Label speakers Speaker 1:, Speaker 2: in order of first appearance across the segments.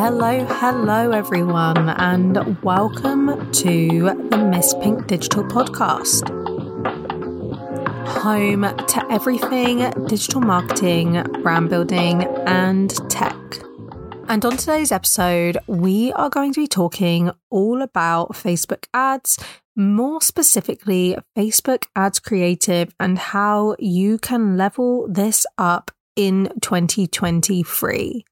Speaker 1: Hello, hello, everyone, and welcome to the Miss Pink Digital Podcast. Home to everything digital marketing, brand building, and tech. And on today's episode, we are going to be talking all about Facebook ads, more specifically, Facebook ads creative, and how you can level this up in 2023.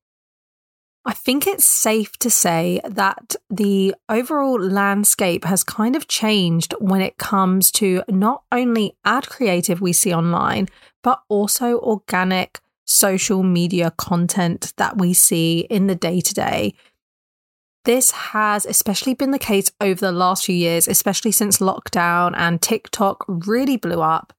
Speaker 1: I think it's safe to say that the overall landscape has kind of changed when it comes to not only ad creative we see online, but also organic social media content that we see in the day to day. This has especially been the case over the last few years, especially since lockdown and TikTok really blew up.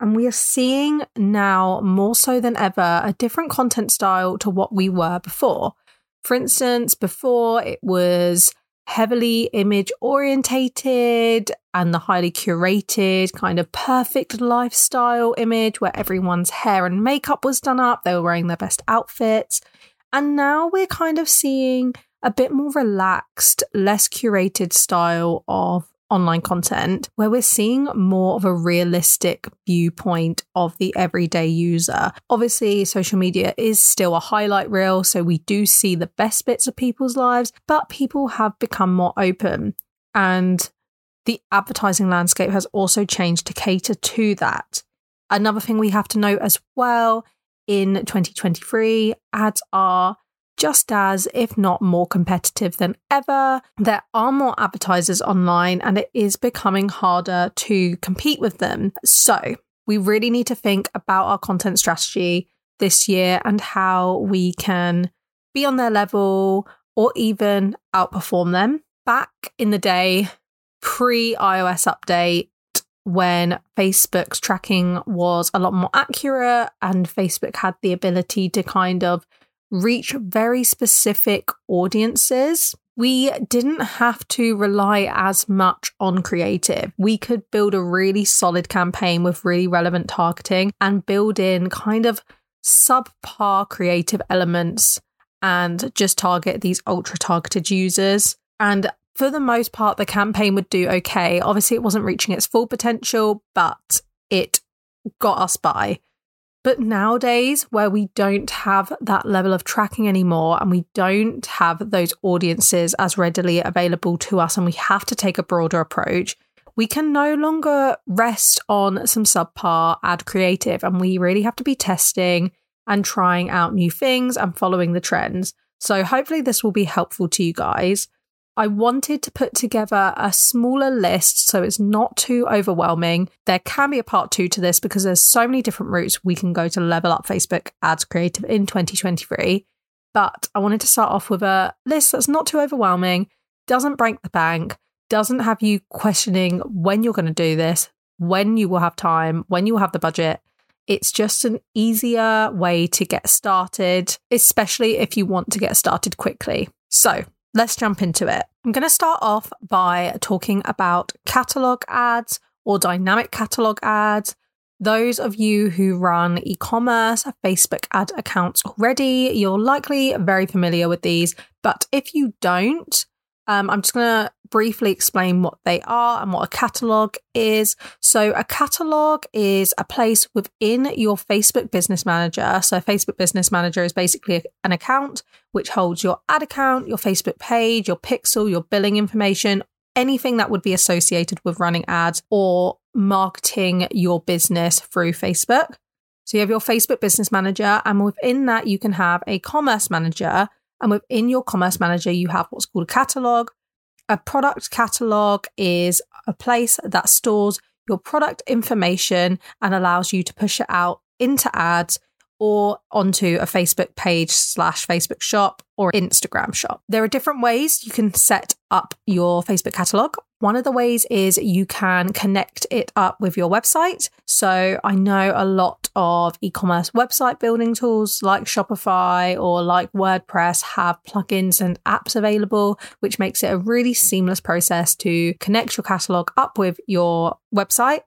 Speaker 1: And we are seeing now more so than ever a different content style to what we were before. For instance, before it was heavily image orientated and the highly curated kind of perfect lifestyle image where everyone's hair and makeup was done up, they were wearing their best outfits. And now we're kind of seeing a bit more relaxed, less curated style of online content where we're seeing more of a realistic viewpoint of the everyday user. Obviously, social media is still a highlight reel, so we do see the best bits of people's lives, but people have become more open and the advertising landscape has also changed to cater to that. Another thing we have to note as well in 2023, ads are just as, if not more competitive than ever. There are more advertisers online and it is becoming harder to compete with them. So, we really need to think about our content strategy this year and how we can be on their level or even outperform them. Back in the day, pre iOS update, when Facebook's tracking was a lot more accurate and Facebook had the ability to kind of reach very specific audiences. We didn't have to rely as much on creative. We could build a really solid campaign with really relevant targeting and build in kind of subpar creative elements and just target these ultra targeted users. And for the most part, the campaign would do okay. Obviously, it wasn't reaching its full potential, but it got us by. But nowadays, where we don't have that level of tracking anymore and we don't have those audiences as readily available to us, and we have to take a broader approach, we can no longer rest on some subpar ad creative. And we really have to be testing and trying out new things and following the trends. So, hopefully, this will be helpful to you guys. I wanted to put together a smaller list so it's not too overwhelming. There can be a part two to this because there's so many different routes we can go to level up Facebook ads creative in 2023. But I wanted to start off with a list that's not too overwhelming, doesn't break the bank, doesn't have you questioning when you're going to do this, when you will have time, when you will have the budget. It's just an easier way to get started, especially if you want to get started quickly. So, let's jump into it. I'm going to start off by talking about catalog ads or dynamic catalog ads. Those of you who run e commerce Facebook ad accounts already, you're likely very familiar with these. But if you don't, um, I'm just going to briefly explain what they are and what a catalog is. So, a catalog is a place within your Facebook Business Manager. So, Facebook Business Manager is basically an account which holds your ad account, your Facebook page, your pixel, your billing information, anything that would be associated with running ads or marketing your business through Facebook. So, you have your Facebook Business Manager, and within that, you can have a Commerce Manager and within your commerce manager, you have what's called a catalog. A product catalog is a place that stores your product information and allows you to push it out into ads or onto a Facebook page slash Facebook shop or Instagram shop. There are different ways you can set up your Facebook catalog. One of the ways is you can connect it up with your website. So I know a lot of e commerce website building tools like Shopify or like WordPress have plugins and apps available, which makes it a really seamless process to connect your catalog up with your website.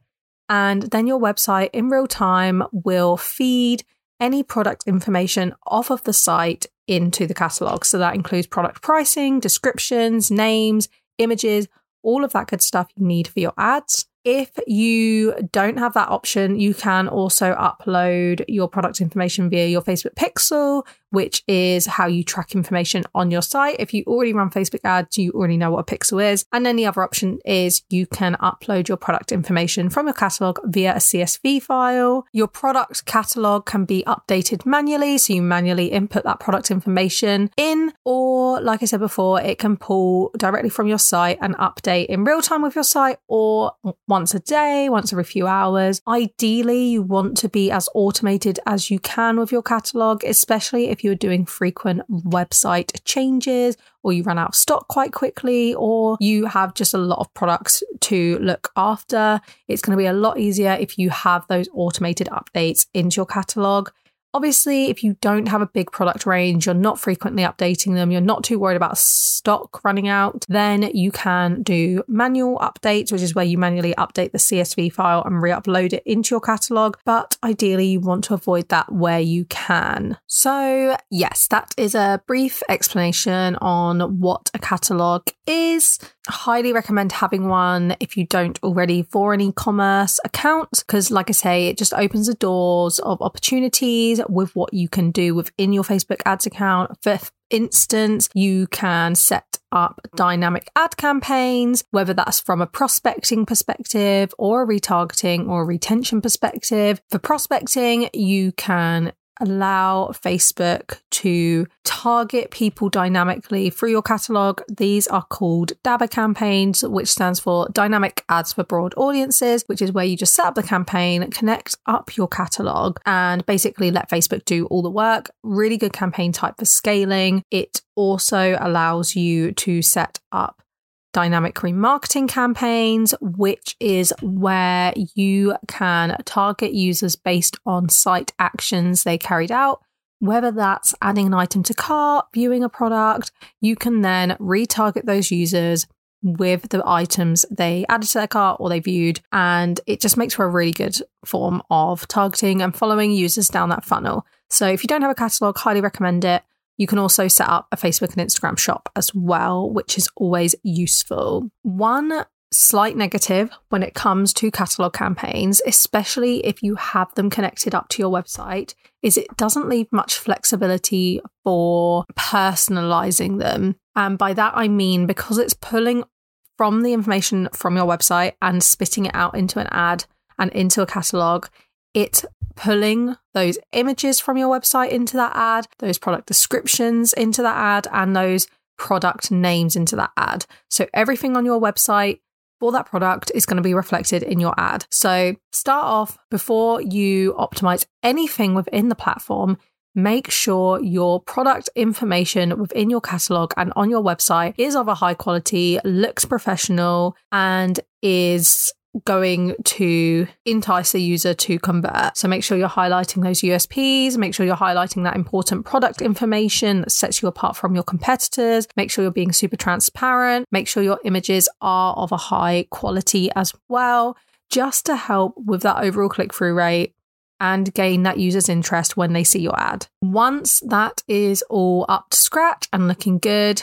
Speaker 1: And then your website in real time will feed any product information off of the site into the catalog. So that includes product pricing, descriptions, names, images, all of that good stuff you need for your ads. If you don't have that option, you can also upload your product information via your Facebook pixel, which is how you track information on your site. If you already run Facebook ads, you already know what a pixel is. And then the other option is you can upload your product information from your catalog via a CSV file. Your product catalog can be updated manually. So you manually input that product information in, or like I said before, it can pull directly from your site and update in real time with your site or once a day, once every few hours. Ideally, you want to be as automated as you can with your catalog, especially if you're doing frequent website changes or you run out of stock quite quickly or you have just a lot of products to look after. It's going to be a lot easier if you have those automated updates into your catalog. Obviously, if you don't have a big product range, you're not frequently updating them, you're not too worried about stock running out, then you can do manual updates, which is where you manually update the CSV file and re upload it into your catalog. But ideally, you want to avoid that where you can. So, yes, that is a brief explanation on what a catalog is. Highly recommend having one if you don't already for an e commerce account, because, like I say, it just opens the doors of opportunities with what you can do within your Facebook ads account. For instance, you can set up dynamic ad campaigns, whether that's from a prospecting perspective or a retargeting or a retention perspective. For prospecting, you can allow Facebook to target people dynamically through your catalog. These are called DABA campaigns, which stands for Dynamic Ads for Broad Audiences, which is where you just set up the campaign, connect up your catalog, and basically let Facebook do all the work. Really good campaign type for scaling. It also allows you to set up dynamic remarketing campaigns, which is where you can target users based on site actions they carried out. Whether that's adding an item to cart, viewing a product, you can then retarget those users with the items they added to their cart or they viewed. And it just makes for a really good form of targeting and following users down that funnel. So if you don't have a catalog, highly recommend it. You can also set up a Facebook and Instagram shop as well, which is always useful. One slight negative when it comes to catalog campaigns, especially if you have them connected up to your website, is it doesn't leave much flexibility for personalizing them. And by that, I mean because it's pulling from the information from your website and spitting it out into an ad and into a catalog, it pulling those images from your website into that ad, those product descriptions into that ad, and those product names into that ad. So everything on your website for that product is going to be reflected in your ad. So start off before you optimize anything within the platform. Make sure your product information within your catalog and on your website is of a high quality, looks professional, and is going to entice a user to convert. So make sure you're highlighting those USPs, make sure you're highlighting that important product information that sets you apart from your competitors, make sure you're being super transparent, make sure your images are of a high quality as well, just to help with that overall click through rate and gain that user's interest when they see your ad. Once that is all up to scratch and looking good,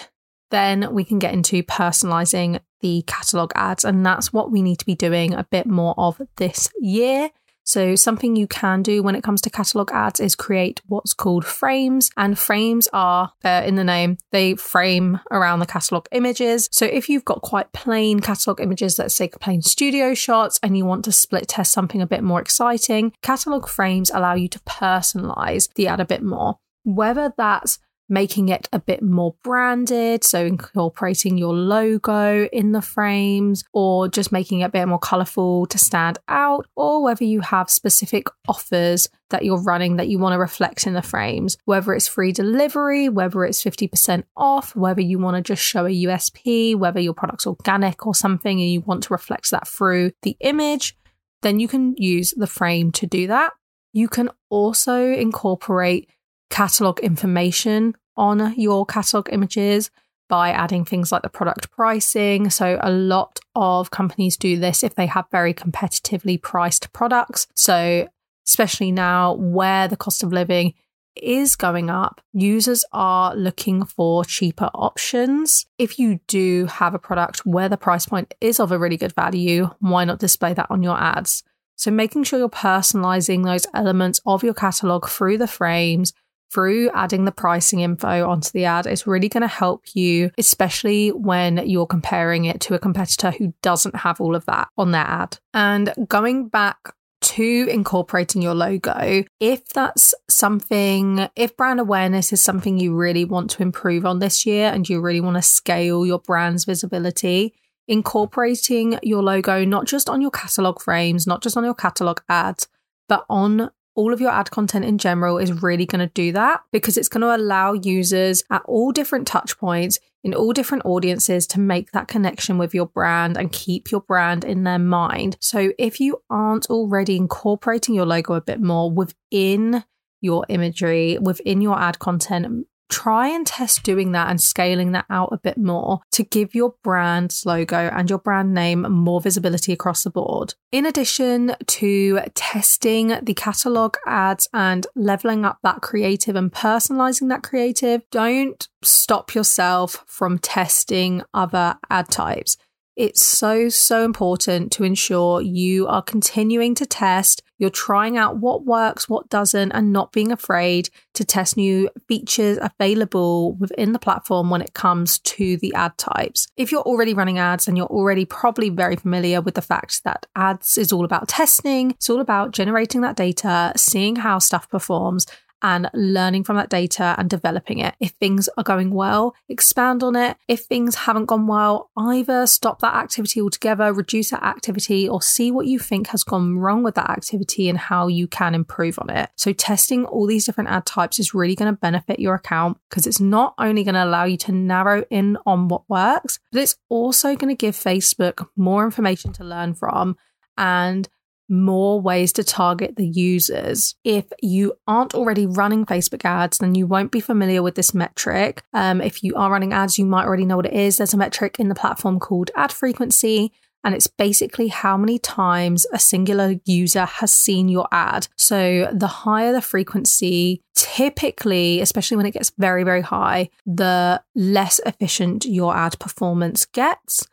Speaker 1: then we can get into personalizing the catalog ads. And that's what we need to be doing a bit more of this year. So, something you can do when it comes to catalog ads is create what's called frames. And frames are, uh, in the name, they frame around the catalog images. So, if you've got quite plain catalog images, let's say plain studio shots, and you want to split test something a bit more exciting, catalog frames allow you to personalize the ad a bit more. Whether that's making it a bit more branded, so incorporating your logo in the frames, or just making it a bit more colorful to stand out, or whether you have specific offers that you're running that you want to reflect in the frames, whether it's free delivery, whether it's 50% off, whether you want to just show a USP, whether your product's organic or something and you want to reflect that through the image, then you can use the frame to do that. You can also incorporate catalog information on your catalog images by adding things like the product pricing. So, a lot of companies do this if they have very competitively priced products. So, especially now where the cost of living is going up, users are looking for cheaper options. If you do have a product where the price point is of a really good value, why not display that on your ads? So, making sure you're personalizing those elements of your catalog through the frames, through adding the pricing info onto the ad is really going to help you, especially when you're comparing it to a competitor who doesn't have all of that on their ad. And going back to incorporating your logo, if that's something, if brand awareness is something you really want to improve on this year and you really want to scale your brand's visibility, incorporating your logo not just on your catalog frames, not just on your catalog ads, but on all of your ad content in general is really going to do that because it's going to allow users at all different touch points in all different audiences to make that connection with your brand and keep your brand in their mind. So if you aren't already incorporating your logo a bit more within your imagery, within your ad content, try and test doing that and scaling that out a bit more to give your brand's logo and your brand name more visibility across the board. In addition to testing the catalog ads and leveling up that creative and personalizing that creative, don't stop yourself from testing other ad types. It's so, so important to ensure you are continuing to test, you're trying out what works, what doesn't, and not being afraid to test new features available within the platform when it comes to the ad types. If you're already running ads and you're already probably very familiar with the fact that ads is all about testing, it's all about generating that data, seeing how stuff performs, and learning from that data and developing it. If things are going well, expand on it. If things haven't gone well, either stop that activity altogether, reduce that activity, or see what you think has gone wrong with that activity and how you can improve on it. So, testing all these different ad types is really going to benefit your account because it's not only going to allow you to narrow in on what works, but it's also going to give Facebook more information to learn from and more ways to target the users. If you aren't already running Facebook ads, then you won't be familiar with this metric. Um, if you are running ads, you might already know what it is. There's a metric in the platform called ad frequency. And it's basically how many times a singular user has seen your ad. So the higher the frequency, typically, especially when it gets very, very high, the less efficient your ad performance gets.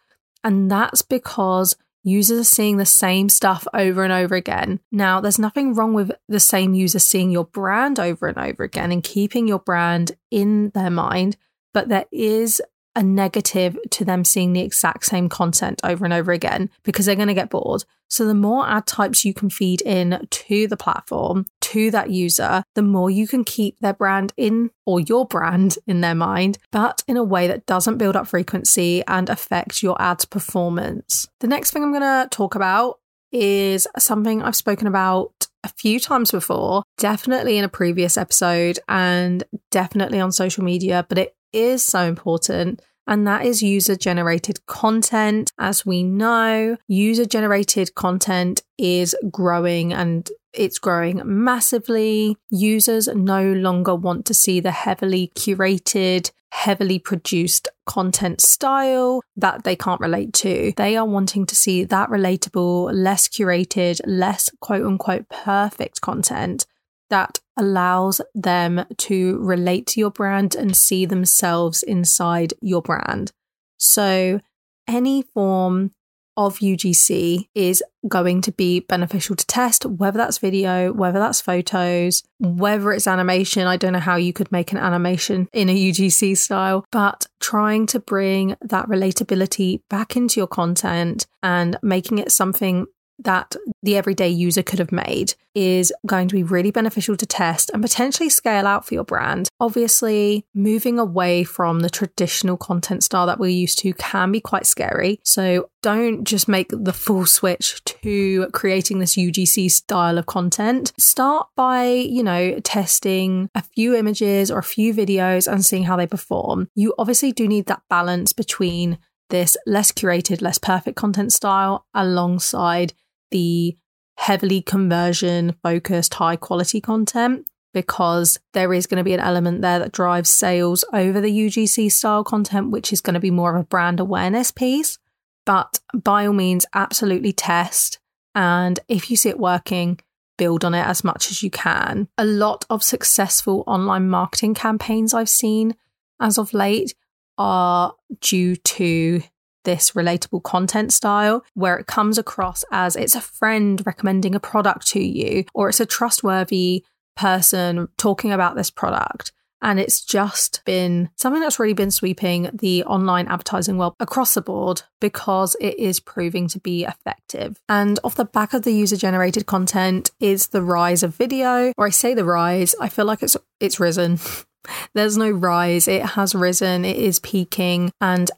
Speaker 1: And that's because users are seeing the same stuff over and over again. Now, there's nothing wrong with the same user seeing your brand over and over again and keeping your brand in their mind, but there is a negative to them seeing the exact same content over and over again because they're going to get bored. So, the more ad types you can feed in to the platform, to that user, the more you can keep their brand in or your brand in their mind, but in a way that doesn't build up frequency and affect your ad's performance. The next thing I'm going to talk about is something I've spoken about a few times before, definitely in a previous episode and definitely on social media, but it is so important. And that is user generated content. As we know, user generated content is growing and it's growing massively. Users no longer want to see the heavily curated, heavily produced content style that they can't relate to. They are wanting to see that relatable, less curated, less quote unquote perfect content that allows them to relate to your brand and see themselves inside your brand. So, any form of UGC is going to be beneficial to test, whether that's video, whether that's photos, whether it's animation. I don't know how you could make an animation in a UGC style, but trying to bring that relatability back into your content and making it something that the everyday user could have made is going to be really beneficial to test and potentially scale out for your brand. Obviously, moving away from the traditional content style that we're used to can be quite scary. So don't just make the full switch to creating this UGC style of content. Start by, you know, testing a few images or a few videos and seeing how they perform. You obviously do need that balance between this less curated, less perfect content style alongside the heavily conversion focused, high quality content because there is going to be an element there that drives sales over the UGC style content, which is going to be more of a brand awareness piece. But by all means, absolutely test. And if you see it working, build on it as much as you can. A lot of successful online marketing campaigns I've seen as of late are due to this relatable content style where it comes across as it's a friend recommending a product to you or it's a trustworthy person talking about this product. And it's just been something that's really been sweeping the online advertising world across the board because it is proving to be effective. And off the back of the user generated content is the rise of video, or I say the rise, I feel like it's it's risen. There's no rise, it has risen, it is peaking, and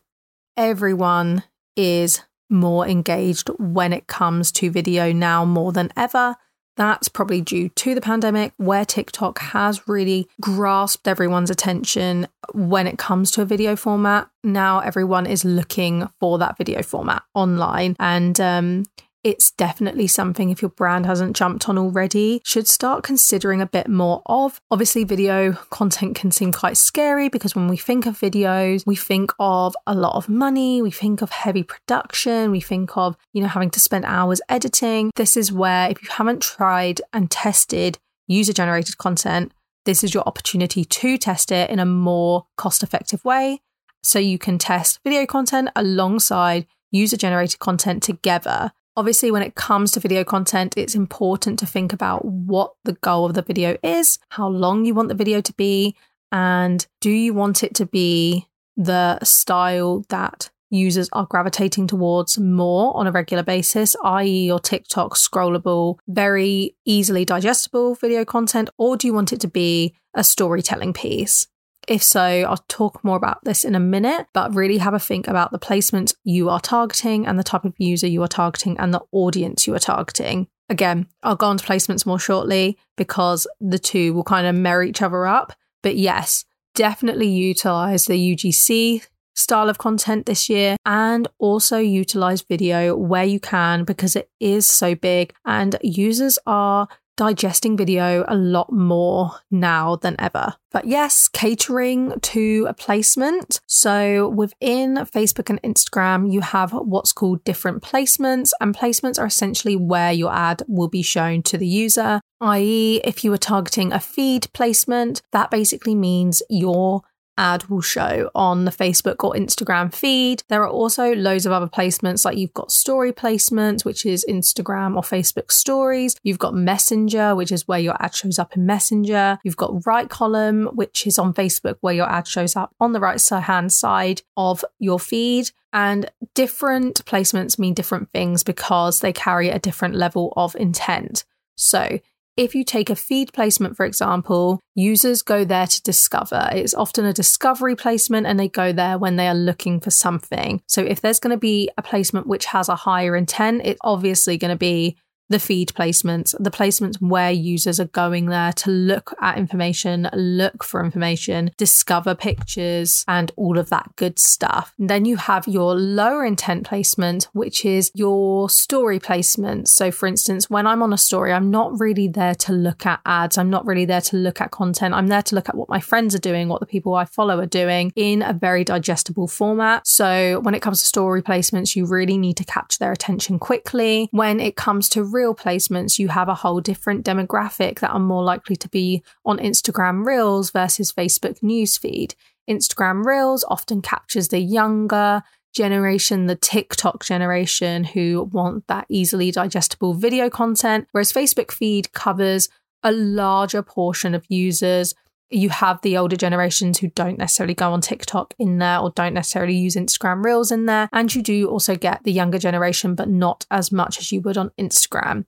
Speaker 1: everyone is more engaged when it comes to video now more than ever. That's probably due to the pandemic, where TikTok has really grasped everyone's attention when it comes to a video format. Now everyone is looking for that video format online. And um, it's definitely something if your brand hasn't jumped on already should start considering a bit more of. Obviously video content can seem quite scary because when we think of videos we think of a lot of money we think of heavy production we think of you know having to spend hours editing. This is where if you haven't tried and tested user generated content this is your opportunity to test it in a more cost effective way. So you can test video content alongside user generated content together Obviously, when it comes to video content, it's important to think about what the goal of the video is, how long you want the video to be, and do you want it to be the style that users are gravitating towards more on a regular basis, i.e., your TikTok scrollable, very easily digestible video content, or do you want it to be a storytelling piece? If so, I'll talk more about this in a minute, but really have a think about the placements you are targeting and the type of user you are targeting and the audience you are targeting. Again, I'll go on to placements more shortly because the two will kind of mirror each other up. But yes, definitely utilize the UGC style of content this year and also utilize video where you can because it is so big and users are digesting video a lot more now than ever. But yes, catering to a placement. So within Facebook and Instagram, you have what's called different placements, and placements are essentially where your ad will be shown to the user. I.e., if you are targeting a feed placement, that basically means your ad will show on the Facebook or Instagram feed. There are also loads of other placements, like you've got story placements, which is Instagram or Facebook stories. You've got Messenger, which is where your ad shows up in Messenger. You've got right column, which is on Facebook, where your ad shows up on the right hand side of your feed. And different placements mean different things because they carry a different level of intent. So if you take a feed placement, for example, users go there to discover. It's often a discovery placement and they go there when they are looking for something. So if there's going to be a placement which has a higher intent, it's obviously going to be the feed placements, the placements where users are going there to look at information, look for information, discover pictures, and all of that good stuff. And then you have your lower intent placement, which is your story placement. So, for instance, when I'm on a story, I'm not really there to look at ads, I'm not really there to look at content. I'm there to look at what my friends are doing, what the people I follow are doing in a very digestible format. So, when it comes to story placements, you really need to capture their attention quickly. When it comes to reel placements, you have a whole different demographic that are more likely to be on Instagram Reels versus Facebook newsfeed. Instagram Reels often captures the younger generation, the TikTok generation who want that easily digestible video content, whereas Facebook feed covers a larger portion of users you have the older generations who don't necessarily go on TikTok in there or don't necessarily use Instagram Reels in there. And you do also get the younger generation, but not as much as you would on Instagram.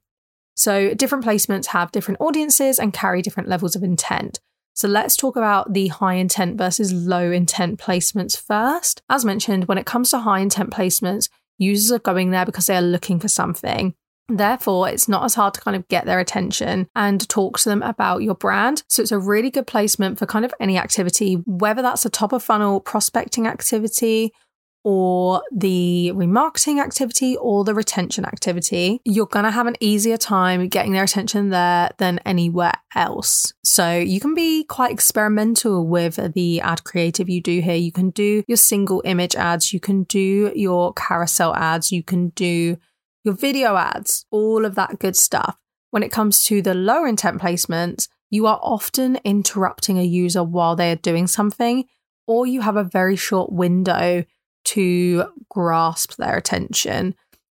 Speaker 1: So, different placements have different audiences and carry different levels of intent. So, let's talk about the high intent versus low intent placements first. As mentioned, when it comes to high intent placements, users are going there because they are looking for something. Therefore, it's not as hard to kind of get their attention and talk to them about your brand. So, it's a really good placement for kind of any activity, whether that's a top of funnel prospecting activity or the remarketing activity or the retention activity, you're going to have an easier time getting their attention there than anywhere else. So you can be quite experimental with the ad creative you do here. You can do your single image ads, you can do your carousel ads, you can do your video ads, all of that good stuff. when it comes to the lower intent placements, you are often interrupting a user while they are doing something, or you have a very short window to grasp their attention.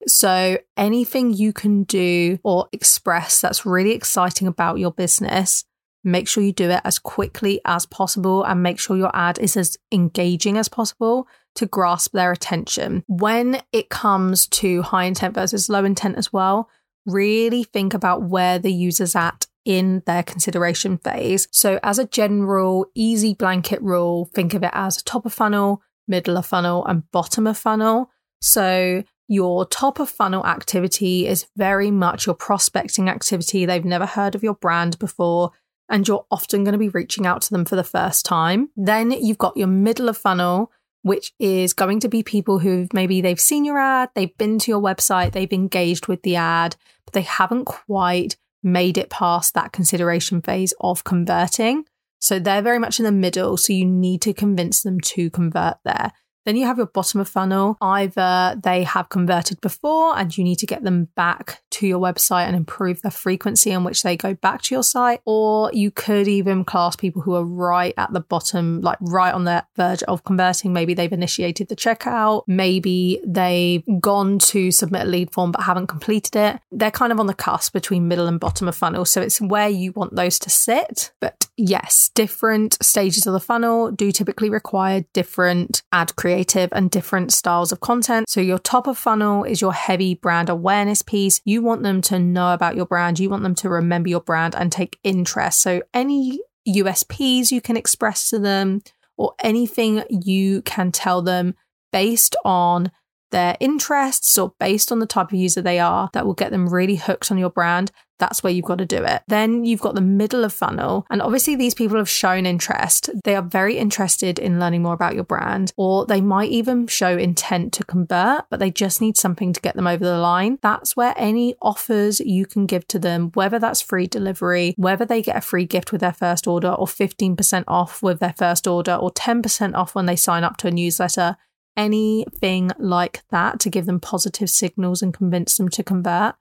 Speaker 1: So, anything you can do or express that's really exciting about your business, make sure you do it as quickly as possible and make sure your ad is as engaging as possible to grasp their attention. When it comes to high intent versus low intent as well, really think about where the user's at in their consideration phase. So, as a general, easy blanket rule, think of it as top of funnel, middle of funnel, and bottom of funnel. So, your top of funnel activity is very much your prospecting activity. They've never heard of your brand before, and you're often going to be reaching out to them for the first time. Then you've got your middle of funnel, which is going to be people who maybe they've seen your ad, they've been to your website, they've engaged with the ad, but they haven't quite made it past that consideration phase of converting. So they're very much in the middle. So you need to convince them to convert there. Then you have your bottom of funnel. Either they have converted before and you need to get them back to your website and improve the frequency in which they go back to your site, or you could even class people who are right at the bottom, like right on the verge of converting. Maybe they've initiated the checkout, maybe they've gone to submit a lead form but haven't completed it. They're kind of on the cusp between middle and bottom of funnel. So it's where you want those to sit. But yes, different stages of the funnel do typically require different ad creative and different styles of content. So your top of funnel is your heavy brand awareness piece. You want them to know about your brand, you want them to remember your brand and take interest. So any USPs you can express to them or anything you can tell them based on their interests or based on the type of user they are that will get them really hooked on your brand, that's where you've got to do it. Then you've got the middle of funnel. And obviously, these people have shown interest. They are very interested in learning more about your brand, or they might even show intent to convert, but they just need something to get them over the line. That's where any offers you can give to them, whether that's free delivery, whether they get a free gift with their first order, or 15% off with their first order, or 10% off when they sign up to a newsletter anything like that to give them positive signals and convince them to convert.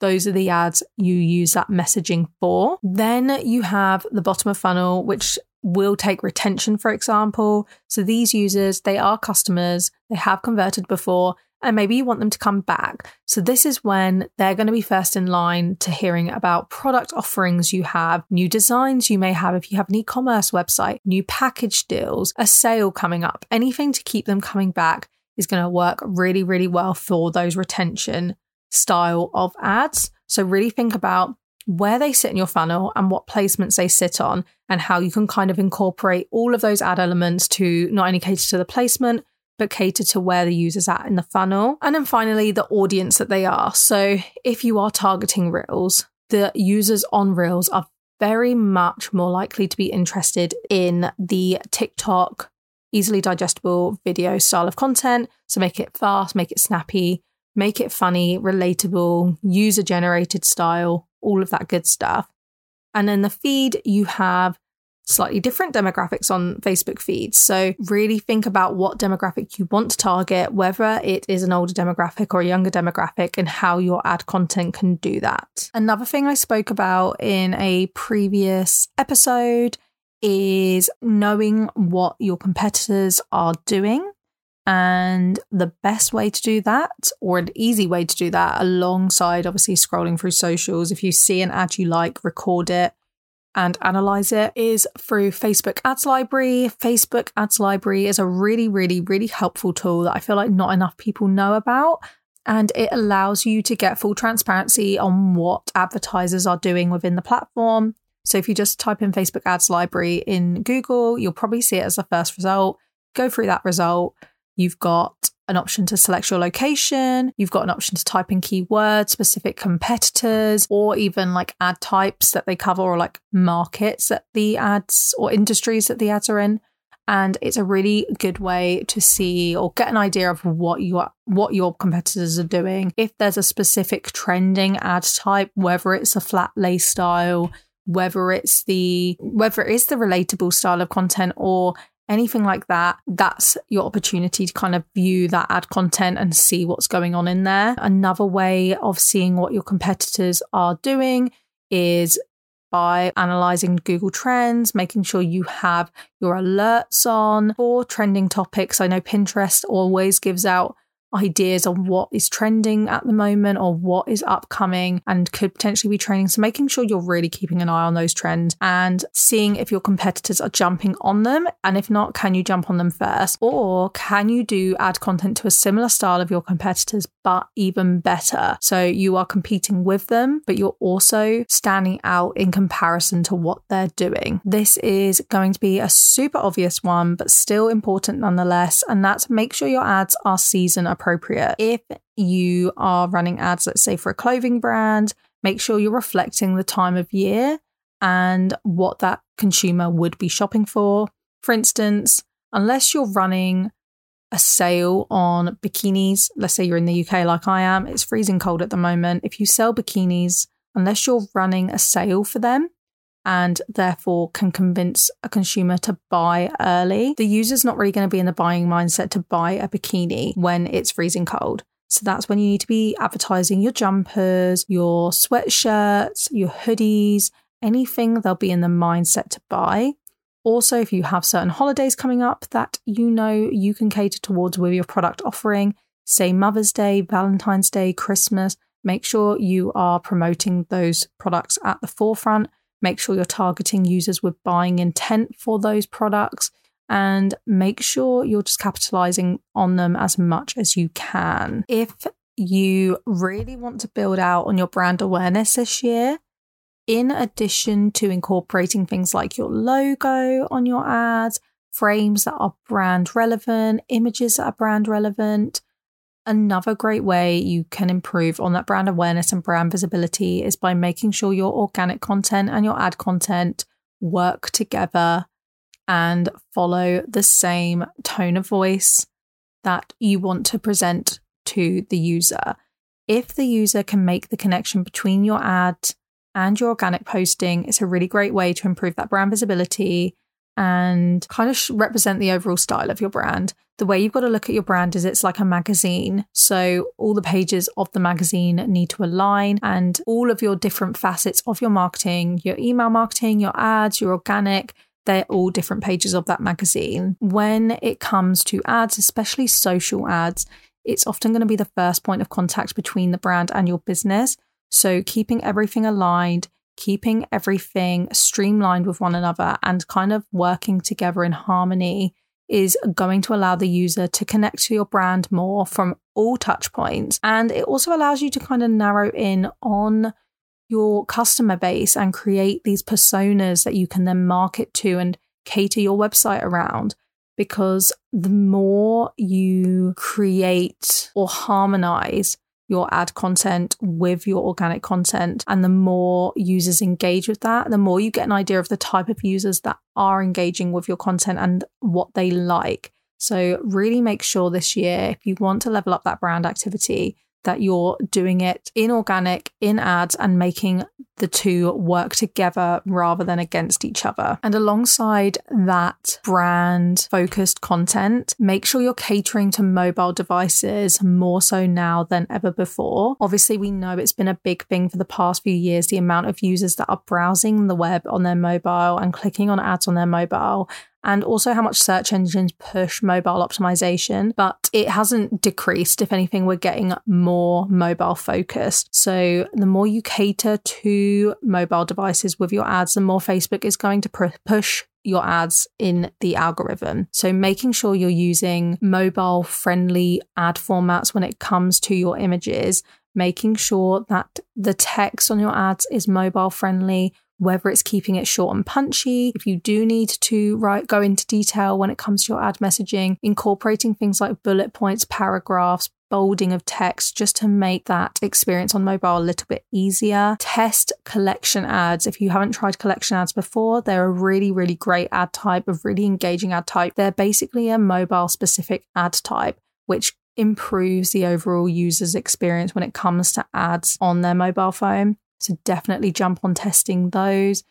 Speaker 1: Those are the ads you use that messaging for. Then you have the bottom of funnel, which will take retention, for example. So these users, they are customers, they have converted before, and maybe you want them to come back. So, this is when they're going to be first in line to hearing about product offerings you have, new designs you may have if you have an e commerce website, new package deals, a sale coming up. Anything to keep them coming back is going to work really, really well for those retention style of ads. So, really think about where they sit in your funnel and what placements they sit on, and how you can kind of incorporate all of those ad elements to not only cater to the placement, but cater to where the user's at in the funnel. And then finally, the audience that they are. So if you are targeting Reels, the users on Reels are very much more likely to be interested in the TikTok easily digestible video style of content. So make it fast, make it snappy, make it funny, relatable, user generated style, all of that good stuff. And then the feed, you have slightly different demographics on Facebook feeds. So, really think about what demographic you want to target, whether it is an older demographic or a younger demographic, and how your ad content can do that. Another thing I spoke about in a previous episode is knowing what your competitors are doing. And the best way to do that, or an easy way to do that, alongside obviously scrolling through socials, if you see an ad you like, record it, and analyze it is through Facebook Ads Library. Facebook Ads Library is a really, really, really helpful tool that I feel like not enough people know about. And it allows you to get full transparency on what advertisers are doing within the platform. So if you just type in Facebook Ads Library in Google, you'll probably see it as the first result. Go through that result. You've got an option to select your location. You've got an option to type in keywords, specific competitors, or even like ad types that they cover, or like markets that the ads or industries that the ads are in. And it's a really good way to see or get an idea of what your what your competitors are doing. If there's a specific trending ad type, whether it's a flat lay style, whether it's the whether it is the relatable style of content or anything like that, that's your opportunity to kind of view that ad content and see what's going on in there. Another way of seeing what your competitors are doing is by analyzing Google Trends, making sure you have your alerts on for trending topics. I know Pinterest always gives out ideas on what is trending at the moment or what is upcoming and could potentially be trending. So making sure you're really keeping an eye on those trends and seeing if your competitors are jumping on them. And if not, can you jump on them first? Or can you do ad content to a similar style of your competitors, but even better? So you are competing with them, but you're also standing out in comparison to what they're doing. This is going to be a super obvious one, but still important nonetheless. And that's make sure your ads are season appropriate. If you are running ads, let's say for a clothing brand, make sure you're reflecting the time of year and what that consumer would be shopping for. For instance, unless you're running a sale on bikinis, let's say you're in the UK like I am, it's freezing cold at the moment. If you sell bikinis, unless you're running a sale for them, and therefore can convince a consumer to buy early, the user's not really going to be in the buying mindset to buy a bikini when it's freezing cold. So that's when you need to be advertising your jumpers, your sweatshirts, your hoodies, anything they'll be in the mindset to buy. Also, if you have certain holidays coming up that you know you can cater towards with your product offering, say Mother's Day, Valentine's Day, Christmas, make sure you are promoting those products at the forefront Make sure you're targeting users with buying intent for those products and make sure you're just capitalizing on them as much as you can. If you really want to build out on your brand awareness this year, in addition to incorporating things like your logo on your ads, frames that are brand relevant, images that are brand relevant, Another great way you can improve on that brand awareness and brand visibility is by making sure your organic content and your ad content work together and follow the same tone of voice that you want to present to the user. If the user can make the connection between your ad and your organic posting, it's a really great way to improve that brand visibility and kind of represent the overall style of your brand. The way you've got to look at your brand is it's like a magazine. So all the pages of the magazine need to align and all of your different facets of your marketing, your email marketing, your ads, your organic, they're all different pages of that magazine. When it comes to ads, especially social ads, it's often going to be the first point of contact between the brand and your business. So keeping everything aligned, keeping everything streamlined with one another and kind of working together in harmony is going to allow the user to connect to your brand more from all touch points. And it also allows you to kind of narrow in on your customer base and create these personas that you can then market to and cater your website around. Because the more you create or harmonize your ad content with your organic content. And the more users engage with that, the more you get an idea of the type of users that are engaging with your content and what they like. So, really make sure this year, if you want to level up that brand activity, that you're doing it in organic, in ads, and making the two work together rather than against each other. And alongside that brand focused content, make sure you're catering to mobile devices more so now than ever before. Obviously, we know it's been a big thing for the past few years the amount of users that are browsing the web on their mobile and clicking on ads on their mobile and also how much search engines push mobile optimization, but it hasn't decreased. If anything, we're getting more mobile focused. So the more you cater to mobile devices with your ads, the more Facebook is going to pr- push your ads in the algorithm. So making sure you're using mobile friendly ad formats when it comes to your images, making sure that the text on your ads is mobile friendly, whether it's keeping it short and punchy, if you do need to write, go into detail when it comes to your ad messaging, incorporating things like bullet points, paragraphs, bolding of text just to make that experience on mobile a little bit easier. Test collection ads. If you haven't tried collection ads before, they're a really, really great ad type, a really engaging ad type. They're basically a mobile specific ad type, which improves the overall user's experience when it comes to ads on their mobile phone. So definitely jump on testing those.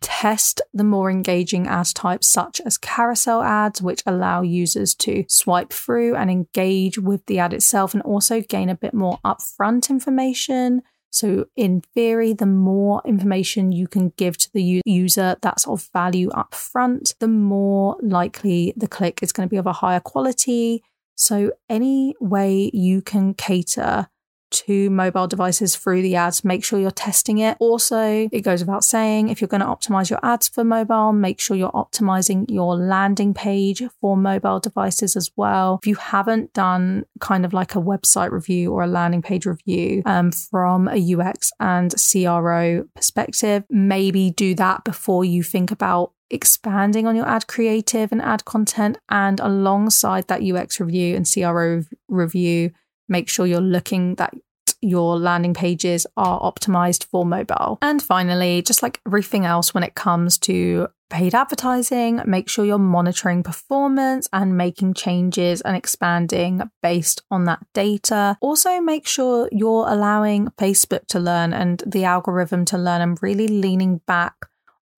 Speaker 1: Test the more engaging ad types, such as carousel ads, which allow users to swipe through and engage with the ad itself and also gain a bit more upfront information. So, in theory, the more information you can give to the user that's of value up front, the more likely the click is going to be of a higher quality. So, any way you can cater to mobile devices through the ads. Make sure you're testing it. Also, it goes without saying, if you're going to optimize your ads for mobile, make sure you're optimizing your landing page for mobile devices as well. If you haven't done kind of like a website review or a landing page review um, from a UX and CRO perspective, maybe do that before you think about expanding on your ad creative and ad content. And alongside that UX review and CRO review, make sure you're looking that your landing pages are optimized for mobile. And finally, just like everything else when it comes to paid advertising, make sure you're monitoring performance and making changes and expanding based on that data. Also, make sure you're allowing Facebook to learn and the algorithm to learn and really leaning back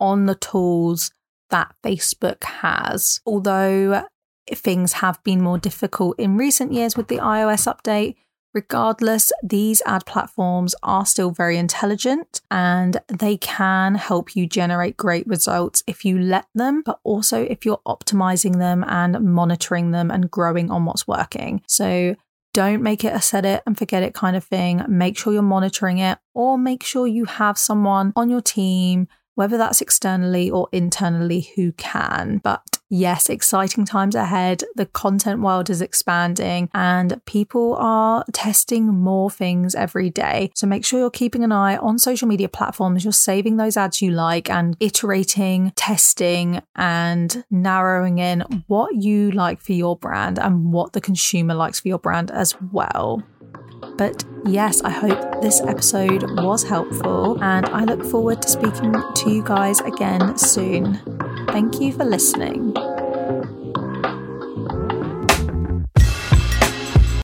Speaker 1: on the tools that Facebook has. Although things have been more difficult in recent years with the iOS update. Regardless, these ad platforms are still very intelligent and they can help you generate great results if you let them, but also if you're optimizing them and monitoring them and growing on what's working. So don't make it a set it and forget it kind of thing. Make sure you're monitoring it or make sure you have someone on your team whether that's externally or internally, who can. But yes, exciting times ahead. The content world is expanding and people are testing more things every day. So make sure you're keeping an eye on social media platforms. You're saving those ads you like and iterating, testing, and narrowing in what you like for your brand and what the consumer likes for your brand as well. But yes, I hope this episode was helpful and I look forward to speaking to you guys again soon. Thank you for listening.